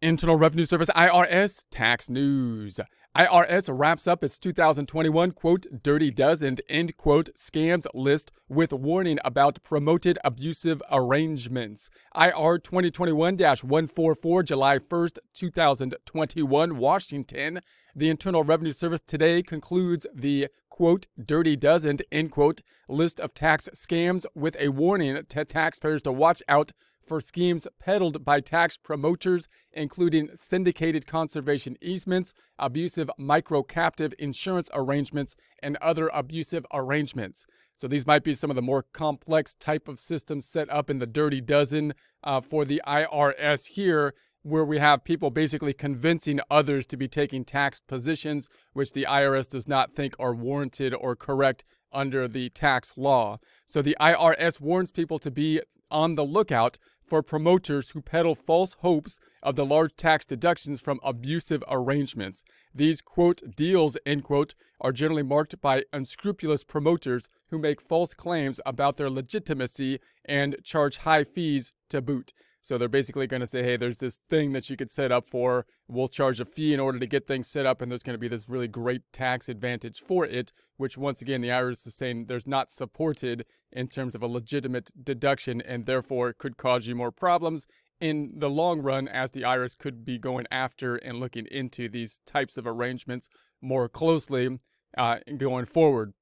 Internal Revenue Service IRS tax news. IRS wraps up its 2021 quote dirty dozen end quote scams list with warning about promoted abusive arrangements. IR 2021-144 July 1st, 2021 Washington. The Internal Revenue Service today concludes the quote dirty dozen end quote list of tax scams with a warning to taxpayers to watch out for schemes peddled by tax promoters, including syndicated conservation easements, abusive micro captive insurance arrangements, and other abusive arrangements. So these might be some of the more complex type of systems set up in the dirty dozen uh, for the IRS here, where we have people basically convincing others to be taking tax positions which the IRS does not think are warranted or correct under the tax law. So the IRS warns people to be on the lookout for promoters who peddle false hopes of the large tax deductions from abusive arrangements. These, quote, deals, end quote, are generally marked by unscrupulous promoters who make false claims about their legitimacy and charge high fees to boot. So they're basically going to say, hey, there's this thing that you could set up for. We'll charge a fee in order to get things set up, and there's going to be this really great tax advantage for it, which once again the IRS is saying there's not supported in terms of a legitimate deduction, and therefore could cause you more problems in the long run, as the IRS could be going after and looking into these types of arrangements more closely uh, going forward.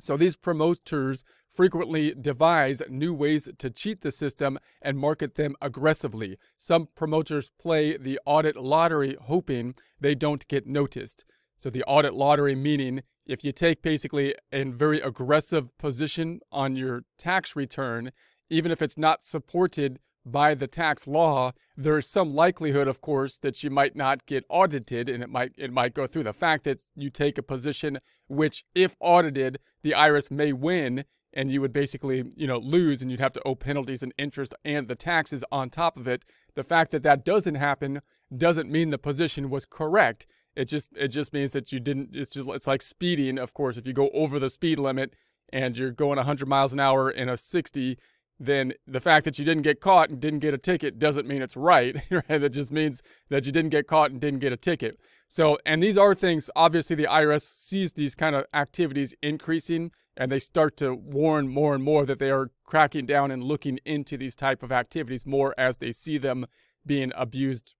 So these promoters frequently devise new ways to cheat the system and market them aggressively. Some promoters play the audit lottery hoping they don't get noticed. So, the audit lottery meaning if you take basically a very aggressive position on your tax return, even if it's not supported by the tax law, there is some likelihood, of course, that you might not get audited, and it might it might go through. The fact that you take a position which, if audited, the IRS may win, and you would basically, you know, lose and you'd have to owe penalties and interest and the taxes on top of it. The fact that that doesn't happen doesn't mean the position was correct. It just it just means that you didn't it's just it's like speeding, of course, if you go over the speed limit and you're going 100 miles an hour in a 60, then the fact that you didn't get caught and didn't get a ticket doesn't mean it's right. right? That just means that you didn't get caught and didn't get a ticket. So, and these are things, obviously, the IRS sees these kind of activities increasing and they start to warn more and more that they are cracking down and looking into these type of activities more as they see them being abused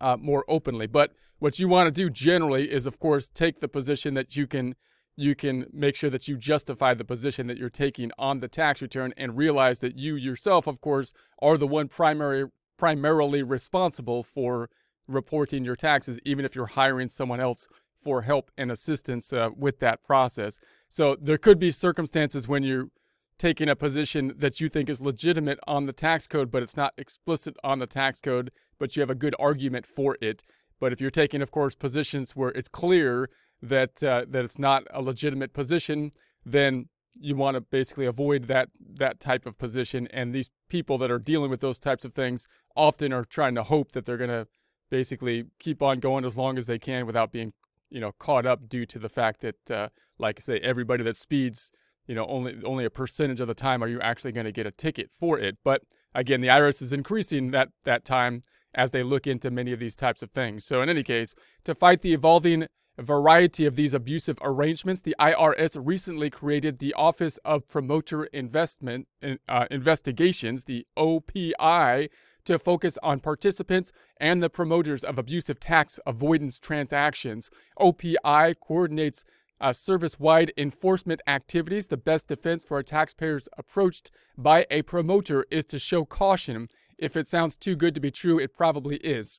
uh, more openly. But what you want to do generally is, of course, take the position that you can you can make sure that you justify the position that you're taking on the tax return and realize that you yourself, of course, are the one primary primarily responsible for reporting your taxes, even if you're hiring someone else for help and assistance uh, with that process. So there could be circumstances when you're taking a position that you think is legitimate on the tax code, but it's not explicit on the tax code, but you have a good argument for it. But if you're taking, of course, positions where it's clear that uh, that it's not a legitimate position, then you want to basically avoid that that type of position. And these people that are dealing with those types of things often are trying to hope that they're going to basically keep on going as long as they can without being you know caught up due to the fact that uh, like I say everybody that speeds you know only only a percentage of the time are you actually going to get a ticket for it. But again the IRS is increasing that that time as they look into many of these types of things. So in any case to fight the evolving variety of these abusive arrangements the IRS recently created the Office of Promoter Investment uh, Investigations the OPI to focus on participants and the promoters of abusive tax avoidance transactions. OPI coordinates uh, service wide enforcement activities. The best defense for a taxpayer's approached by a promoter is to show caution. If it sounds too good to be true, it probably is.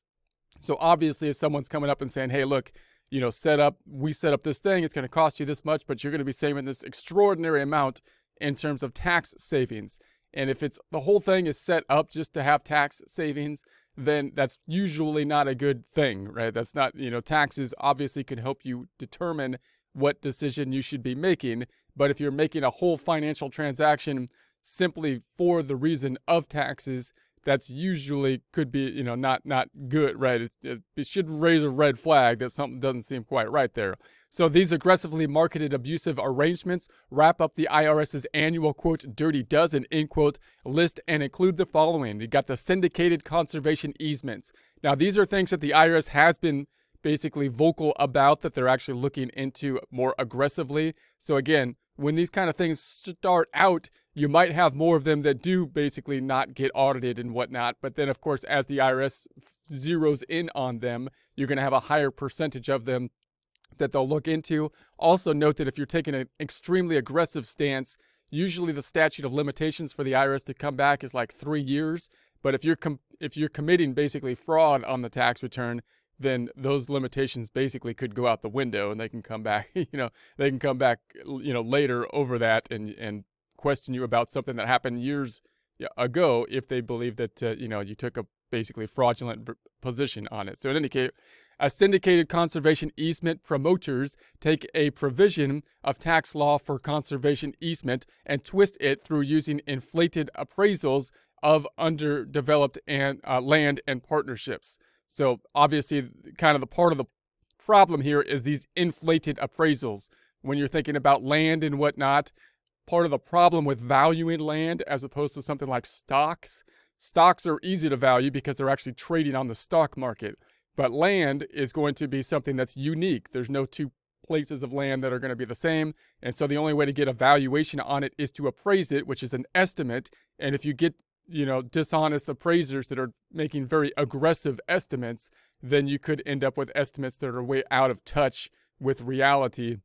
So, obviously, if someone's coming up and saying, hey, look, you know, set up, we set up this thing, it's going to cost you this much, but you're going to be saving this extraordinary amount in terms of tax savings. And if it's the whole thing is set up just to have tax savings, then that's usually not a good thing, right? That's not, you know, taxes obviously can help you determine what decision you should be making. But if you're making a whole financial transaction simply for the reason of taxes, that's usually could be you know not not good right? It, it, it, should raise a red flag that something doesn't seem quite right there. So these aggressively marketed abusive arrangements wrap up the irs's annual quote dirty dozen end quote list and include the following. You got the syndicated conservation easements. Now these are things that the irs has been basically vocal about that they're actually looking into more aggressively. So again when these kind of things start out you might have more of them that do basically not get audited and whatnot. But then, of course, as the IRS zeroes in on them, you're going to have a higher percentage of them that they'll look into. Also, note that if you're taking an extremely aggressive stance, usually the statute of limitations for the IRS to come back is like three years. But if you're com- if you're committing basically fraud on the tax return, then those limitations basically could go out the window, and they can come back. You know, they can come back. You know, later over that and and question you about something that happened years ago if they believe that uh, you know you took a basically fraudulent position on it. So in any case, a syndicated conservation easement promoters take a provision of tax law for conservation easement and twist it through using inflated appraisals of underdeveloped and uh, land and partnerships. So obviously, kind of the part of the problem here is these inflated appraisals. When you're thinking about land and whatnot, part of the problem with valuing land as opposed to something like stocks. Stocks are easy to value because they're actually trading on the stock market. But land is going to be something that's unique. There's no two places of land that are going to be the same. And so the only way to get a valuation on it is to appraise it, which is an estimate. And if you get, you know, dishonest appraisers that are making very aggressive estimates, then you could end up with estimates that are way out of touch with reality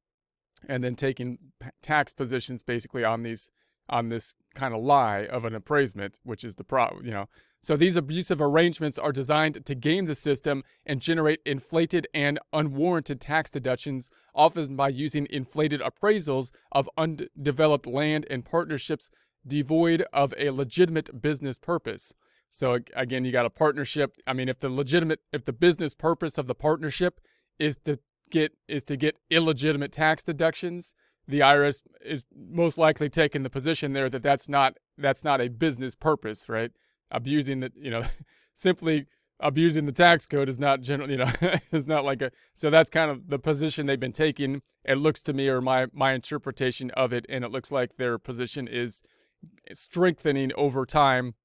and then taking tax positions basically on these on this kind of lie of an appraisement, which is the problem, you know. So these abusive arrangements are designed to game the system and generate inflated and unwarranted tax deductions, often by using inflated appraisals of undeveloped land and partnerships devoid of a legitimate business purpose. So again, you got a partnership. I mean, if the legitimate, if the business purpose of the partnership is to get is to get illegitimate tax deductions, the IRS is most likely taking the position there that that's not that's not a business purpose, right? Abusing the you know simply abusing the tax code is not generally you know is not like a so that's kind of the position they've been taking. It looks to me or my my interpretation of it, and it looks like their position is strengthening over time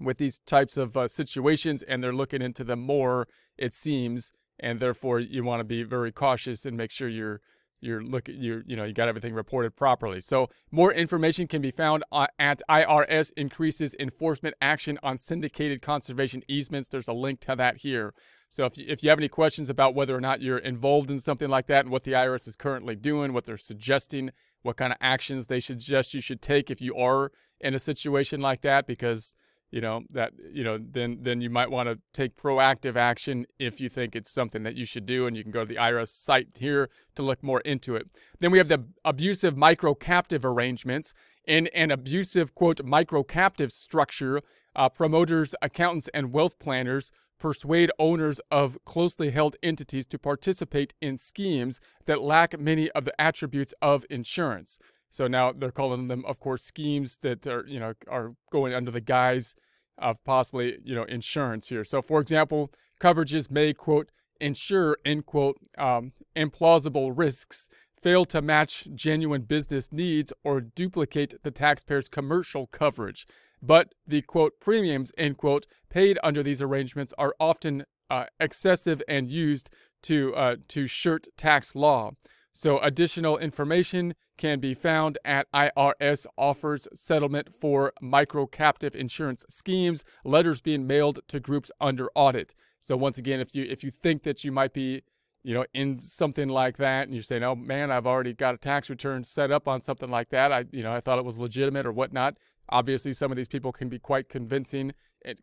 with these types of uh, situations, and they're looking into them more. It seems and therefore you want to be very cautious and make sure you're you're look you you know you got everything reported properly. So more information can be found uh, at IRS increases enforcement action on syndicated conservation easements. There's a link to that here. So if you, if you have any questions about whether or not you're involved in something like that and what the IRS is currently doing, what they're suggesting, what kind of actions they suggest you should take if you are in a situation like that, because you know that you know then then you might want to take proactive action if you think it's something that you should do and you can go to the IRS site here to look more into it. Then we have the abusive micro captive arrangements. In an abusive quote micro captive structure uh, promoters accountants and wealth planners persuade owners of closely held entities to participate in schemes that lack many of the attributes of insurance. So now they're calling them, of course, schemes that are, you know, are going under the guise of possibly, you know, insurance here. So, for example, coverages may quote insure end quote um, implausible risks, fail to match genuine business needs, or duplicate the taxpayer's commercial coverage. But the quote premiums end quote paid under these arrangements are often uh, excessive and used to uh, to shirt tax law. So additional information can be found at IRS offers settlement for micro captive insurance schemes, letters being mailed to groups under audit. So once again, if you if you think that you might be, you know, in something like that and you're saying, "Oh man, I've already got a tax return set up on something like that. I, you know, I thought it was legitimate or whatnot." Obviously, some of these people can be quite convincing,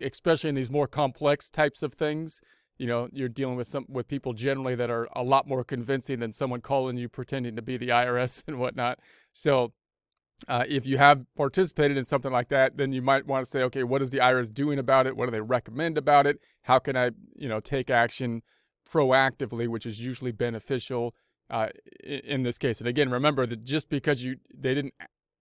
especially in these more complex types of things you know you're dealing with some with people generally that are a lot more convincing than someone calling you pretending to be the IRS and whatnot. So uh, if you have participated in something like that, then you might want to say, okay, what is the IRS doing about it? What do they recommend about it? How can I, you know, take action proactively, which is usually beneficial uh, in this case. And again, remember that just because you they didn't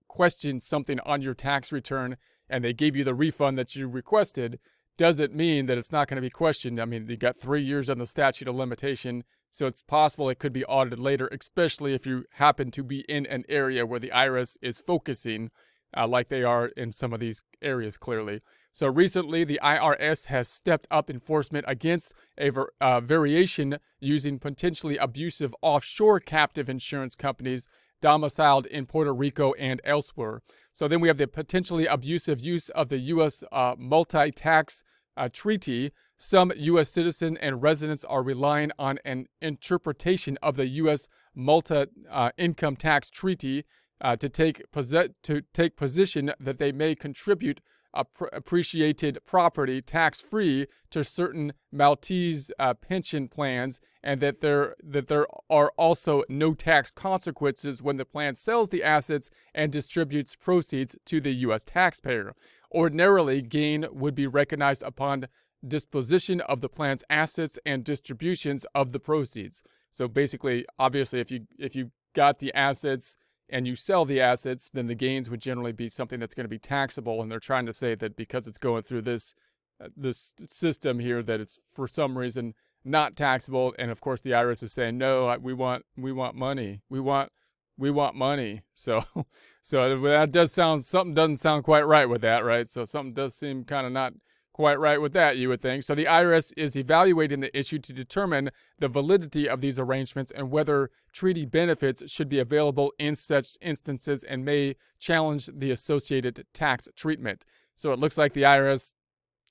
question something on your tax return and they gave you the refund that you requested doesn't mean that it's not going to be questioned. I mean, you got three years on the statute of limitation, so it's possible it could be audited later, especially if you happen to be in an area where the IRS is focusing, uh, like they are in some of these areas clearly. So recently, the IRS has stepped up enforcement against a uh, variation using potentially abusive offshore captive insurance companies domiciled in Puerto Rico and elsewhere. So then we have the potentially abusive use of the U.S. Uh, Malta tax uh, treaty. Some U.S. citizens and residents are relying on an interpretation of the U.S. Malta uh, income tax treaty uh, to take to take position that they may contribute appreciated property tax free to certain Maltese uh, pension plans, and that there that there are also no tax consequences when the plan sells the assets and distributes proceeds to the U.S. taxpayer. Ordinarily, gain would be recognized upon disposition of the plan's assets and distributions of the proceeds. So basically, obviously, if you if you got the assets and you sell the assets, then the gains would generally be something that's going to be taxable. And they're trying to say that because it's going through this uh, this system here, that it's for some reason not taxable. And of course, the IRS is saying no, we want we want money, we want we want money. So so that does sound something doesn't sound quite right with that, right? So something does seem kind of not quite right with that, you would think. So the IRS is evaluating the issue to determine the validity of these arrangements and whether treaty benefits should be available in such instances and may challenge the associated tax treatment. So it looks like the IRS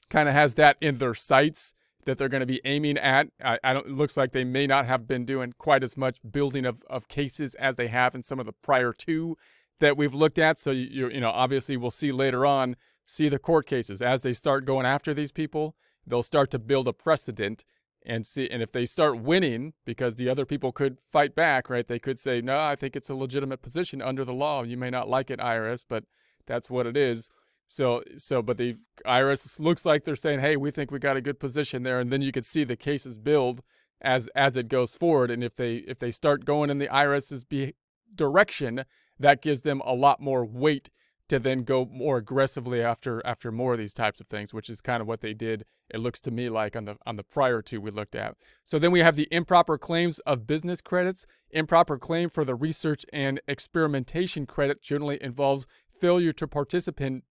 kind of has that in their sights that they're going to be aiming at. I, I, don't. It looks like they may not have been doing quite as much building of, of cases as they have in some of the prior two that we've looked at. So you you know obviously we'll see later on see the court cases. As they start going after these people they'll start to build a precedent and see and if they start winning because the other people could fight back right they could say no i think it's a legitimate position under the law. You may not like it irs but that's what it is. So so but the irs looks like they're saying hey we think we got a good position there and then you could see the cases build as as it goes forward and if they if they start going in the irs's be, direction that gives them a lot more weight to then go more aggressively after after more of these types of things, which is kind of what they did. It looks to me like on the on the prior two we looked at. So then we have the improper claims of business credits. Improper claim for the research and experimentation credit generally involves failure to participate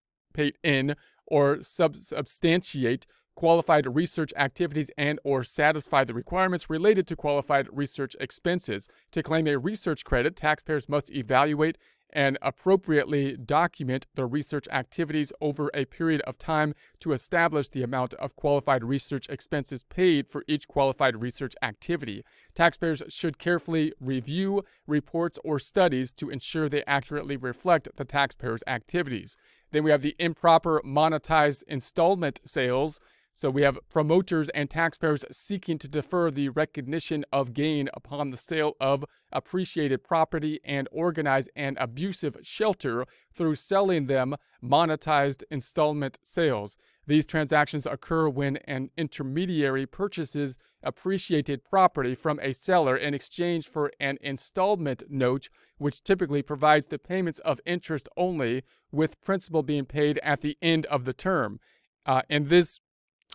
in or sub- substantiate qualified research activities and or satisfy the requirements related to qualified research expenses. To claim a research credit, taxpayers must evaluate and appropriately document the research activities over a period of time to establish the amount of qualified research expenses paid for each qualified research activity. Taxpayers should carefully review reports or studies to ensure they accurately reflect the taxpayer's activities. Then we have the improper monetized installment sales so we have promoters and taxpayers seeking to defer the recognition of gain upon the sale of appreciated property and organize an abusive shelter through selling them monetized installment sales. These transactions occur when an intermediary purchases appreciated property from a seller in exchange for an installment note, which typically provides the payments of interest only, with principal being paid at the end of the term. Uh, and this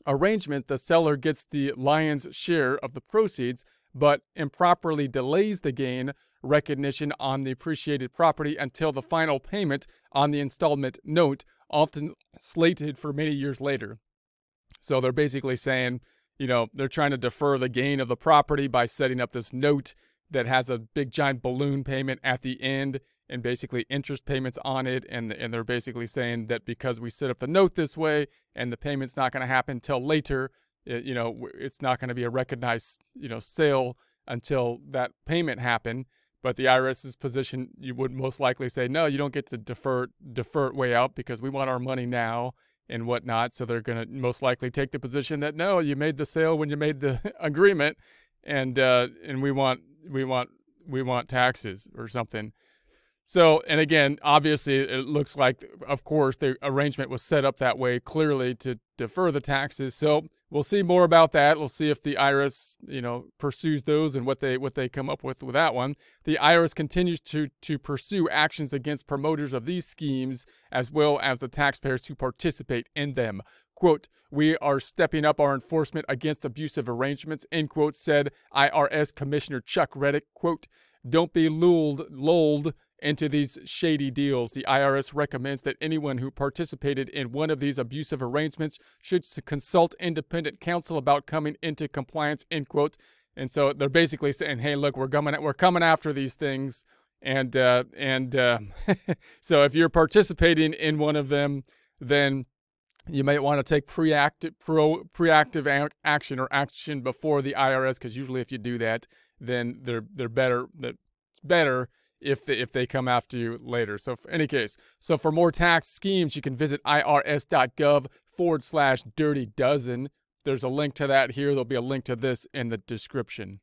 arrangement, the seller gets the lion's share of the proceeds, but improperly delays the gain recognition on the appreciated property until the final payment on the installment note, often slated for many years later. So they're basically saying, you know, they're trying to defer the gain of the property by setting up this note that has a big giant balloon payment at the end and basically interest payments on it and and they're basically saying that because we set up the note this way and the payment's not going to happen until later it, you know it's not going to be a recognized you know sale until that payment happened. But the IRS's position you would most likely say no you don't get to defer defer it way out because we want our money now and whatnot. So they're going to most likely take the position that no you made the sale when you made the agreement and uh, and we want we want we want taxes or something So, and again, obviously, it looks like, of course, the arrangement was set up that way clearly to defer the taxes. So, we'll see more about that. We'll see if the IRS, you know, pursues those and what they what they come up with with that one. The IRS continues to to pursue actions against promoters of these schemes as well as the taxpayers who participate in them. Quote, we are stepping up our enforcement against abusive arrangements, end quote, said IRS Commissioner Chuck Rettig. Quote, don't be lulled, lulled into these shady deals. The IRS recommends that anyone who participated in one of these abusive arrangements should consult independent counsel about coming into compliance, end quote. And so they're basically saying, hey, look, we're coming, we're coming after these things. And, uh, and uh, so if you're participating in one of them, then you might want to take preactive, pro, preactive action or action before the IRS, because usually if you do that, then they're they're better. It's better if they, if they come after you later. So, for any case, so for more tax schemes, you can visit irs.gov forward slash dirty dozen. There's a link to that here. There'll be a link to this in the description.